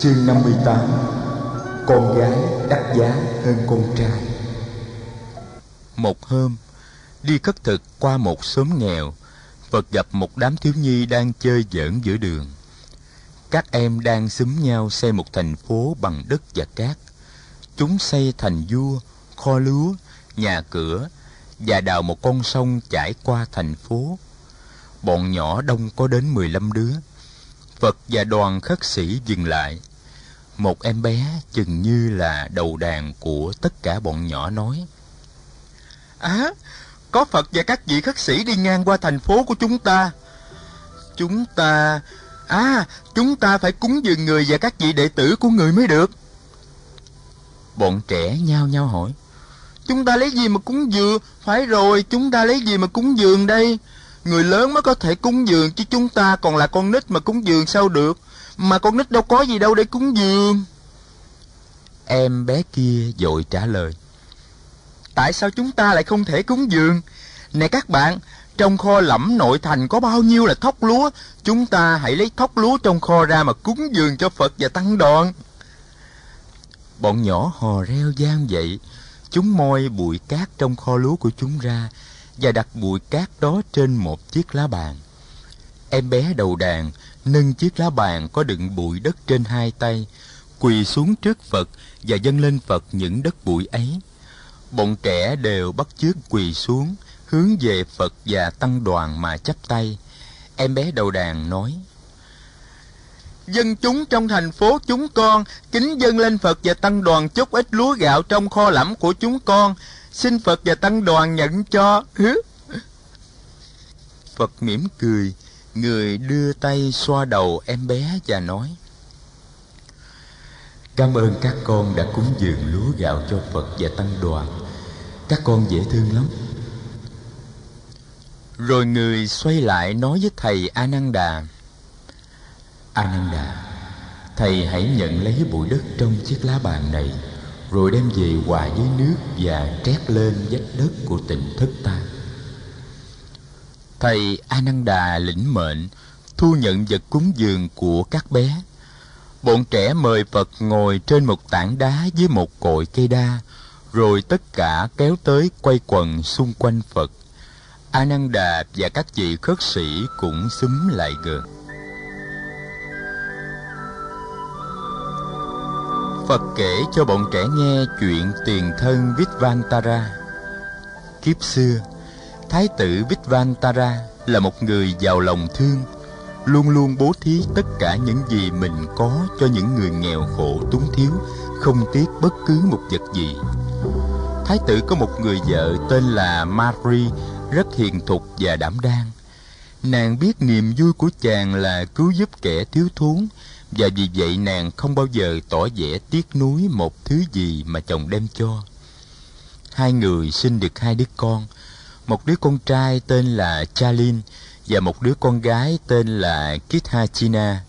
Chương 58 Con gái đắt giá hơn con trai Một hôm, đi khất thực qua một xóm nghèo, Phật gặp một đám thiếu nhi đang chơi giỡn giữa đường. Các em đang xúm nhau xây một thành phố bằng đất và cát. Chúng xây thành vua, kho lúa, nhà cửa và đào một con sông chảy qua thành phố. Bọn nhỏ đông có đến 15 đứa. Phật và đoàn khất sĩ dừng lại. Một em bé chừng như là đầu đàn của tất cả bọn nhỏ nói. À, có Phật và các vị khất sĩ đi ngang qua thành phố của chúng ta. Chúng ta... À, chúng ta phải cúng dường người và các vị đệ tử của người mới được. Bọn trẻ nhao nhao hỏi. Chúng ta lấy gì mà cúng dường? Phải rồi, chúng ta lấy gì mà cúng dường đây? Người lớn mới có thể cúng dường, chứ chúng ta còn là con nít mà cúng dường sao được? Mà con nít đâu có gì đâu để cúng dường. Em bé kia dội trả lời. Tại sao chúng ta lại không thể cúng dường? Nè các bạn, trong kho lẫm nội thành có bao nhiêu là thóc lúa, chúng ta hãy lấy thóc lúa trong kho ra mà cúng dường cho Phật và tăng đoàn. Bọn nhỏ hò reo gian dậy, chúng moi bụi cát trong kho lúa của chúng ra và đặt bụi cát đó trên một chiếc lá bàn. Em bé đầu đàn nâng chiếc lá bàn có đựng bụi đất trên hai tay, quỳ xuống trước Phật và dâng lên Phật những đất bụi ấy. Bọn trẻ đều bắt chước quỳ xuống, hướng về Phật và tăng đoàn mà chắp tay. Em bé đầu đàn nói, Dân chúng trong thành phố chúng con kính dâng lên Phật và tăng đoàn chút ít lúa gạo trong kho lẫm của chúng con. Xin Phật và tăng đoàn nhận cho. Phật mỉm cười, người đưa tay xoa đầu em bé và nói, Cảm ơn các con đã cúng dường lúa gạo cho Phật và tăng đoàn. Các con dễ thương lắm. Rồi người xoay lại nói với thầy Ananda. Ananda, thầy hãy nhận lấy bụi đất trong chiếc lá bàn này, rồi đem về hòa với nước và trét lên vách đất của tỉnh thất ta. Thầy Ananda lĩnh mệnh, thu nhận vật cúng dường của các bé. Bọn trẻ mời Phật ngồi trên một tảng đá với một cội cây đa, rồi tất cả kéo tới quay quần xung quanh Phật. Ananda và các vị khất sĩ cũng xúm lại gần. Phật kể cho bọn trẻ nghe chuyện tiền thân Vitvantara. Kiếp xưa, Thái tử Vitvantara là một người giàu lòng thương, luôn luôn bố thí tất cả những gì mình có cho những người nghèo khổ túng thiếu, không tiếc bất cứ một vật gì. Thái tử có một người vợ tên là Marie, rất hiền thục và đảm đang. Nàng biết niềm vui của chàng là cứu giúp kẻ thiếu thốn, và vì vậy nàng không bao giờ tỏ vẻ tiếc nuối một thứ gì mà chồng đem cho. Hai người sinh được hai đứa con, một đứa con trai tên là Chalin và một đứa con gái tên là Kithachina.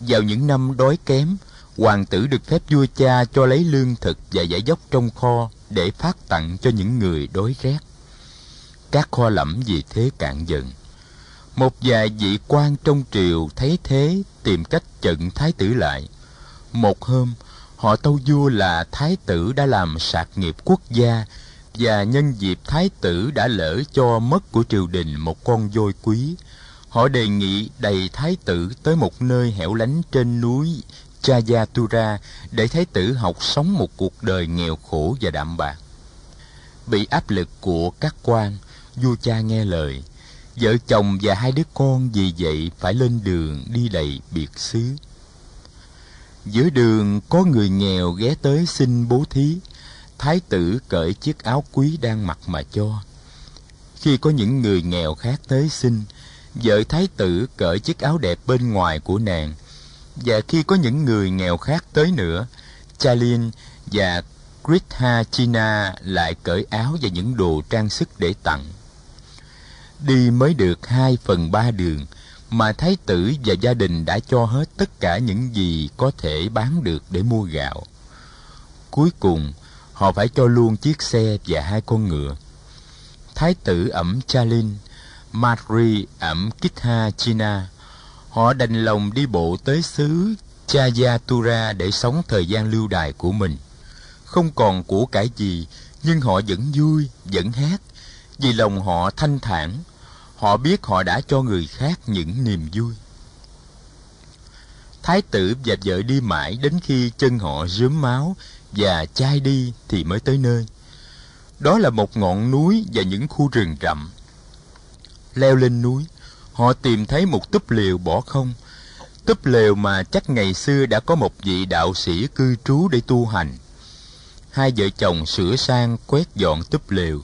Vào những năm đói kém, hoàng tử được phép vua cha cho lấy lương thực và giải dốc trong kho để phát tặng cho những người đói rét. Các kho lẫm vì thế cạn dần. Một vài vị quan trong triều thấy thế tìm cách chận thái tử lại. Một hôm, họ tâu vua là thái tử đã làm sạc nghiệp quốc gia và nhân dịp thái tử đã lỡ cho mất của triều đình một con voi quý. Họ đề nghị đầy thái tử tới một nơi hẻo lánh trên núi Chayatura để thái tử học sống một cuộc đời nghèo khổ và đạm bạc. Bị áp lực của các quan, vua cha nghe lời, vợ chồng và hai đứa con vì vậy phải lên đường đi đầy biệt xứ. Giữa đường có người nghèo ghé tới xin bố thí, thái tử cởi chiếc áo quý đang mặc mà cho. Khi có những người nghèo khác tới xin, vợ thái tử cởi chiếc áo đẹp bên ngoài của nàng. Và khi có những người nghèo khác tới nữa, Chalin và Gritha China lại cởi áo và những đồ trang sức để tặng. Đi mới được hai phần ba đường, mà thái tử và gia đình đã cho hết tất cả những gì có thể bán được để mua gạo. Cuối cùng, họ phải cho luôn chiếc xe và hai con ngựa. Thái tử ẩm Chalin, Madri ẩm Kitha China. Họ đành lòng đi bộ tới xứ Chayatura để sống thời gian lưu đài của mình. Không còn của cải gì, nhưng họ vẫn vui, vẫn hát, vì lòng họ thanh thản. Họ biết họ đã cho người khác những niềm vui. Thái tử và vợ đi mãi đến khi chân họ rướm máu và chai đi thì mới tới nơi. Đó là một ngọn núi và những khu rừng rậm. Leo lên núi, họ tìm thấy một túp lều bỏ không. Túp lều mà chắc ngày xưa đã có một vị đạo sĩ cư trú để tu hành. Hai vợ chồng sửa sang quét dọn túp lều,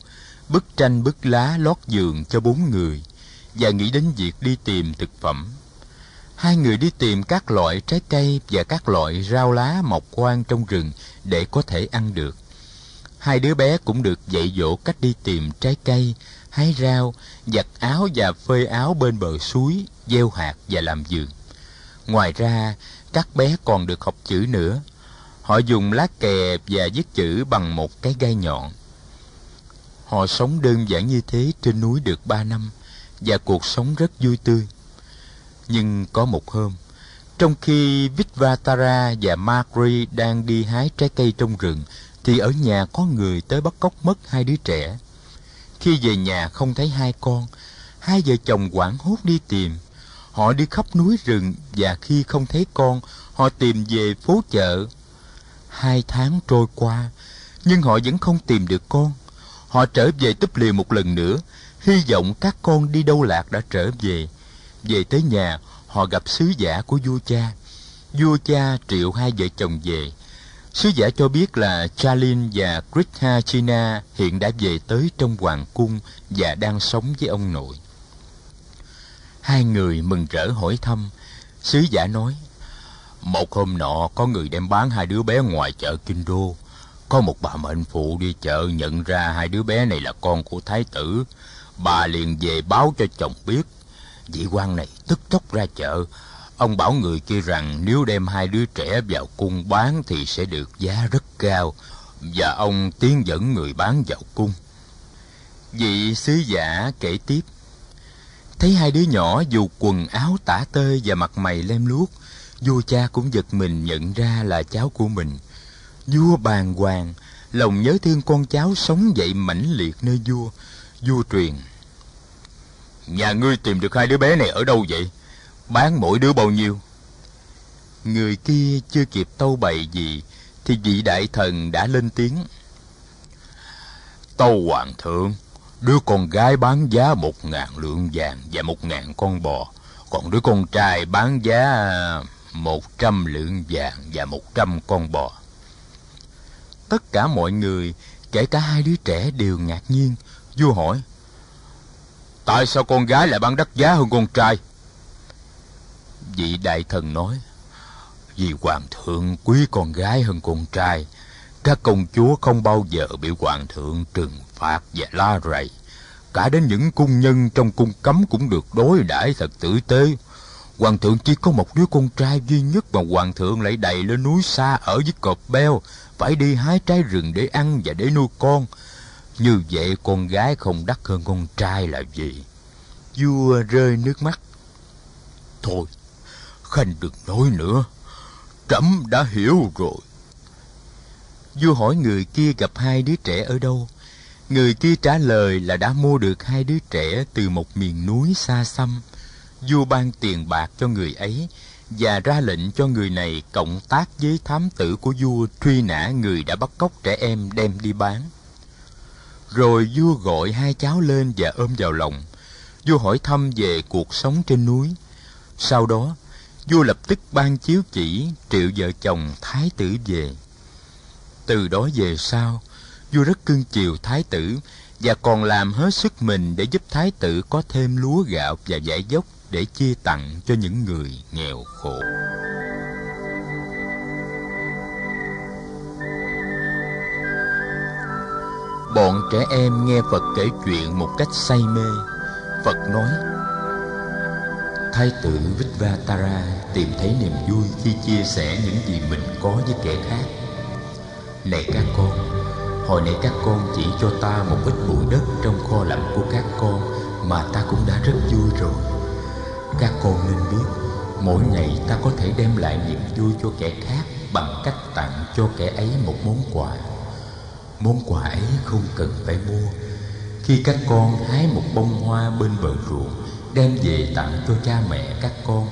bức tranh bức lá lót giường cho bốn người và nghĩ đến việc đi tìm thực phẩm. Hai người đi tìm các loại trái cây và các loại rau lá mọc quang trong rừng để có thể ăn được. Hai đứa bé cũng được dạy dỗ cách đi tìm trái cây, hái rau, giặt áo và phơi áo bên bờ suối, gieo hạt và làm giường. Ngoài ra, các bé còn được học chữ nữa. Họ dùng lá kè và viết chữ bằng một cái gai nhọn. Họ sống đơn giản như thế trên núi được ba năm, và cuộc sống rất vui tươi. Nhưng có một hôm, trong khi Vitvatara và Magri đang đi hái trái cây trong rừng, thì ở nhà có người tới bắt cóc mất hai đứa trẻ. Khi về nhà không thấy hai con, hai vợ chồng quảng hốt đi tìm. Họ đi khắp núi rừng và khi không thấy con, họ tìm về phố chợ. Hai tháng trôi qua, nhưng họ vẫn không tìm được con. Họ trở về túp liều một lần nữa, hy vọng các con đi đâu lạc đã trở về. Về tới nhà, họ gặp sứ giả của vua cha. Vua cha triệu hai vợ chồng về. Sứ giả cho biết là Charlene và Krishna China hiện đã về tới trong hoàng cung và đang sống với ông nội. Hai người mừng rỡ hỏi thăm. Sứ giả nói, Một hôm nọ có người đem bán hai đứa bé ngoài chợ Kinh Đô. Có một bà mệnh phụ đi chợ nhận ra hai đứa bé này là con của thái tử. Bà liền về báo cho chồng biết. Vị quan này tức tốc ra chợ. Ông bảo người kia rằng nếu đem hai đứa trẻ vào cung bán thì sẽ được giá rất cao. Và ông tiến dẫn người bán vào cung. Vị sứ giả kể tiếp. Thấy hai đứa nhỏ dù quần áo tả tơi và mặt mày lem luốc, vua cha cũng giật mình nhận ra là cháu của mình. Vua bàng hoàng, lòng nhớ thương con cháu sống dậy mãnh liệt nơi vua. Vua truyền. Nhà ngươi tìm được hai đứa bé này ở đâu vậy? Bán mỗi đứa bao nhiêu? Người kia chưa kịp tâu bày gì, thì vị đại thần đã lên tiếng. Tâu hoàng thượng, đứa con gái bán giá một ngàn lượng vàng và một ngàn con bò, còn đứa con trai bán giá một trăm lượng vàng và một trăm con bò. Tất cả mọi người, kể cả hai đứa trẻ đều ngạc nhiên. Vua hỏi, Tại sao con gái lại bán đắt giá hơn con trai? Vị đại thần nói, Vì hoàng thượng quý con gái hơn con trai, các công chúa không bao giờ bị hoàng thượng trừng phạt và la rầy. Cả đến những cung nhân trong cung cấm cũng được đối đãi thật tử tế. Hoàng thượng chỉ có một đứa con trai duy nhất mà hoàng thượng lại đầy lên núi xa ở với cọp beo, phải đi hái trái rừng để ăn và để nuôi con. Như vậy con gái không đắt hơn con trai là gì? Vua rơi nước mắt. Thôi, khanh đừng nói nữa. Trẫm đã hiểu rồi. Vua hỏi người kia gặp hai đứa trẻ ở đâu. Người kia trả lời là đã mua được hai đứa trẻ từ một miền núi xa xăm. Vua ban tiền bạc cho người ấy và ra lệnh cho người này cộng tác với thám tử của vua truy nã người đã bắt cóc trẻ em đem đi bán. Rồi vua gọi hai cháu lên và ôm vào lòng. Vua hỏi thăm về cuộc sống trên núi. Sau đó, vua lập tức ban chiếu chỉ triệu vợ chồng thái tử về. Từ đó về sau, vua rất cưng chiều thái tử và còn làm hết sức mình để giúp thái tử có thêm lúa gạo và giải dốc để chia tặng cho những người nghèo khổ. Bọn trẻ em nghe Phật kể chuyện một cách say mê. Phật nói, Thái tử Vitvatara tìm thấy niềm vui khi chia sẻ những gì mình có với kẻ khác. Này các con, hồi nãy các con chỉ cho ta một ít bụi đất trong kho lạnh của các con mà ta cũng đã rất vui rồi. Các con nên biết, mỗi ngày ta có thể đem lại niềm vui cho kẻ khác bằng cách tặng cho kẻ ấy một món quà món quà ấy không cần phải mua. Khi các con hái một bông hoa bên bờ ruộng, đem về tặng cho cha mẹ các con,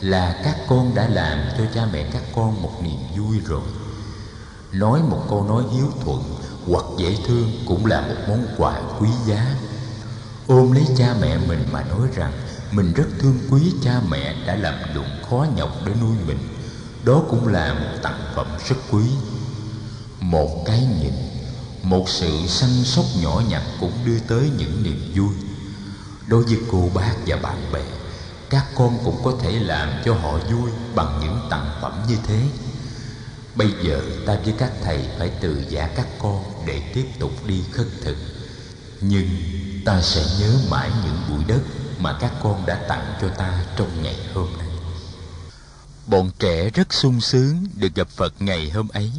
là các con đã làm cho cha mẹ các con một niềm vui rồi. Nói một câu nói hiếu thuận hoặc dễ thương cũng là một món quà quý giá. Ôm lấy cha mẹ mình mà nói rằng, mình rất thương quý cha mẹ đã làm lụng khó nhọc để nuôi mình. Đó cũng là một tặng phẩm rất quý. Một cái nhìn một sự săn sóc nhỏ nhặt cũng đưa tới những niềm vui. Đối với cô bác và bạn bè, các con cũng có thể làm cho họ vui bằng những tặng phẩm như thế. Bây giờ ta với các thầy phải từ giả các con để tiếp tục đi khất thực. Nhưng ta sẽ nhớ mãi những bụi đất mà các con đã tặng cho ta trong ngày hôm nay. Bọn trẻ rất sung sướng được gặp phật ngày hôm ấy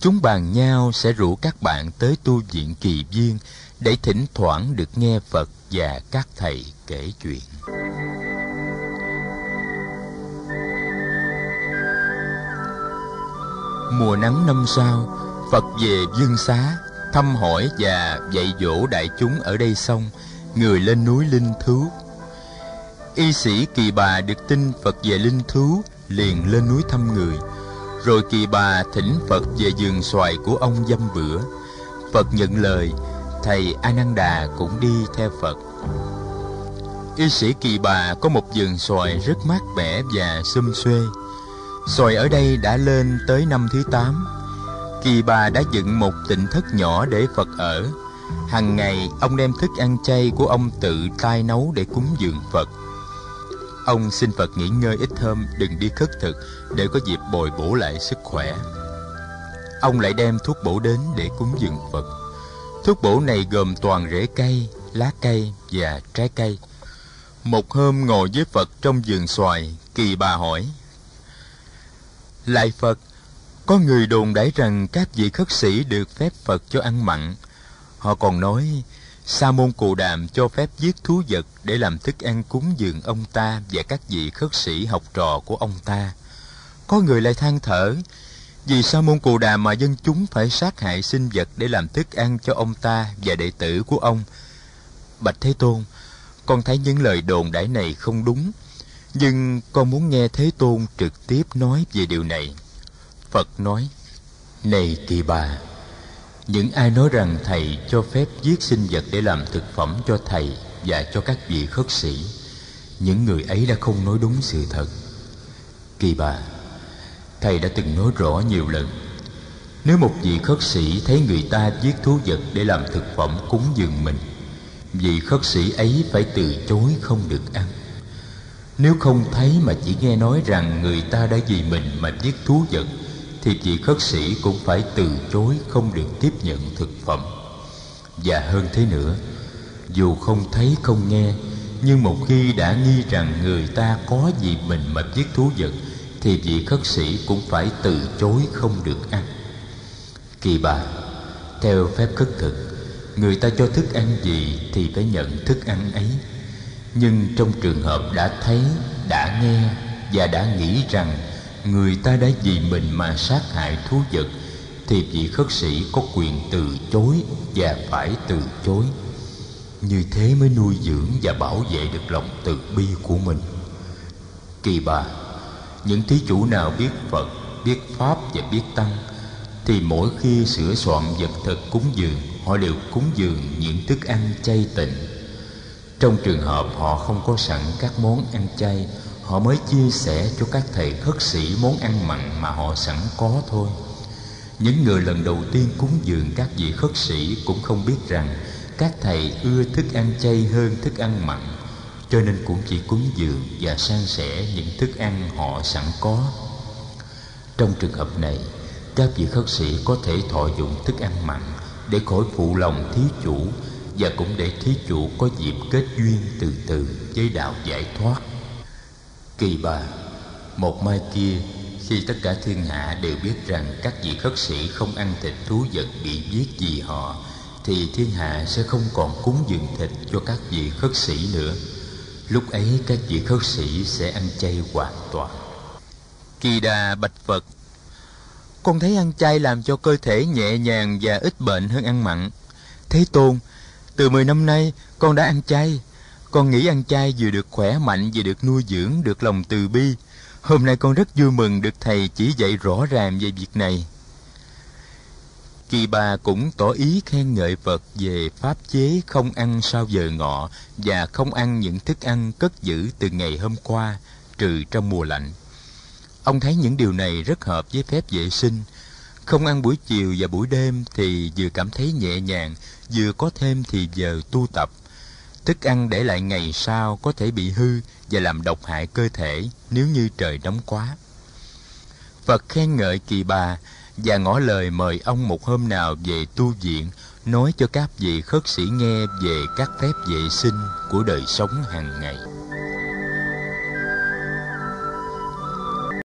chúng bàn nhau sẽ rủ các bạn tới tu viện kỳ viên để thỉnh thoảng được nghe phật và các thầy kể chuyện. Mùa nắng năm sau, phật về dương xá, thăm hỏi và dạy dỗ đại chúng ở đây xong, người lên núi linh thú. Y sĩ kỳ bà được tin phật về linh thú liền lên núi thăm người rồi kỳ bà thỉnh phật về vườn xoài của ông dâm bữa. Phật nhận lời, thầy a nan đà cũng đi theo phật. Y sĩ kỳ bà có một vườn xoài rất mát mẻ và xum xuê. Xoài ở đây đã lên tới năm thứ tám. Kỳ bà đã dựng một tịnh thất nhỏ để phật ở. Hằng ngày, ông đem thức ăn chay của ông tự tay nấu để cúng dường phật ông xin phật nghỉ ngơi ít hôm, đừng đi khất thực, để có dịp bồi bổ lại sức khỏe. Ông lại đem thuốc bổ đến để cúng dường phật. Thuốc bổ này gồm toàn rễ cây lá cây và trái cây một hôm ngồi với phật trong vườn xoài, kỳ bà hỏi, lại phật, có người đồn đãi rằng các vị khất sĩ được phép phật cho ăn mặn. Họ còn nói sa môn cù đàm cho phép giết thú vật để làm thức ăn cúng dường ông ta và các vị khất sĩ học trò của ông ta. Có người lại than thở, vì sa môn cù đàm mà dân chúng phải sát hại sinh vật để làm thức ăn cho ông ta và đệ tử của ông. Bạch thế tôn, con thấy những lời đồn đãi này không đúng, nhưng con muốn nghe thế tôn trực tiếp nói về điều này. Phật nói, này kỳ bà những ai nói rằng thầy cho phép giết sinh vật để làm thực phẩm cho thầy và cho các vị khất sĩ, những người ấy đã không nói đúng sự thật. Kỳ bà, thầy đã từng nói rõ nhiều lần, nếu một vị khất sĩ thấy người ta giết thú vật để làm thực phẩm cúng dường mình, vị khất sĩ ấy phải từ chối không được ăn. Nếu không thấy mà chỉ nghe nói rằng người ta đã vì mình mà giết thú vật thì vị khất sĩ cũng phải từ chối không được tiếp nhận thực phẩm. Và hơn thế nữa, dù không thấy không nghe, nhưng một khi đã nghi rằng người ta có gì mình mà giết thú vật, thì vị khất sĩ cũng phải từ chối không được ăn. Kỳ bà, theo phép khất thực, người ta cho thức ăn gì thì phải nhận thức ăn ấy. Nhưng trong trường hợp đã thấy, đã nghe và đã nghĩ rằng người ta đã vì mình mà sát hại thú vật, thì vị khất sĩ có quyền từ chối và phải từ chối. Như thế mới nuôi dưỡng và bảo vệ được lòng từ bi của mình. Kỳ bà, những thí chủ nào biết phật, biết pháp và biết tăng, thì mỗi khi sửa soạn vật thực cúng dường, họ đều cúng dường những thức ăn chay tịnh. Trong trường hợp họ không có sẵn các món ăn chay họ mới chia sẻ cho các thầy khất sĩ món ăn mặn mà họ sẵn có thôi. Những người lần đầu tiên cúng dường các vị khất sĩ cũng không biết rằng các thầy ưa thức ăn chay hơn thức ăn mặn, cho nên cũng chỉ cúng dường và san sẻ những thức ăn họ sẵn có. Trong trường hợp này, các vị khất sĩ có thể thọ dụng thức ăn mặn để khỏi phụ lòng thí chủ và cũng để thí chủ có dịp kết duyên từ từ với đạo giải thoát kỳ bà. Một mai kia, khi tất cả thiên hạ đều biết rằng các vị khất sĩ không ăn thịt thú vật bị giết vì họ, thì thiên hạ sẽ không còn cúng dường thịt cho các vị khất sĩ nữa. Lúc ấy các vị khất sĩ sẽ ăn chay hoàn toàn. Kỳ đà bạch phật. Con thấy ăn chay làm cho cơ thể nhẹ nhàng và ít bệnh hơn ăn mặn. Thế tôn, từ mười năm nay con đã ăn chay con nghĩ ăn chay vừa được khỏe mạnh vừa được nuôi dưỡng được lòng từ bi. Hôm nay con rất vui mừng được thầy chỉ dạy rõ ràng về việc này. Kỳ bà cũng tỏ ý khen ngợi phật về pháp chế không ăn sau giờ ngọ và không ăn những thức ăn cất giữ từ ngày hôm qua, trừ trong mùa lạnh. Ông thấy những điều này rất hợp với phép vệ sinh. Không ăn buổi chiều và buổi đêm thì vừa cảm thấy nhẹ nhàng, vừa có thêm thì giờ tu tập thức ăn để lại ngày sau có thể bị hư và làm độc hại cơ thể nếu như trời nóng quá. Phật khen ngợi kỳ bà và ngỏ lời mời ông một hôm nào về tu viện, nói cho các vị khất sĩ nghe về các phép vệ sinh của đời sống hàng ngày.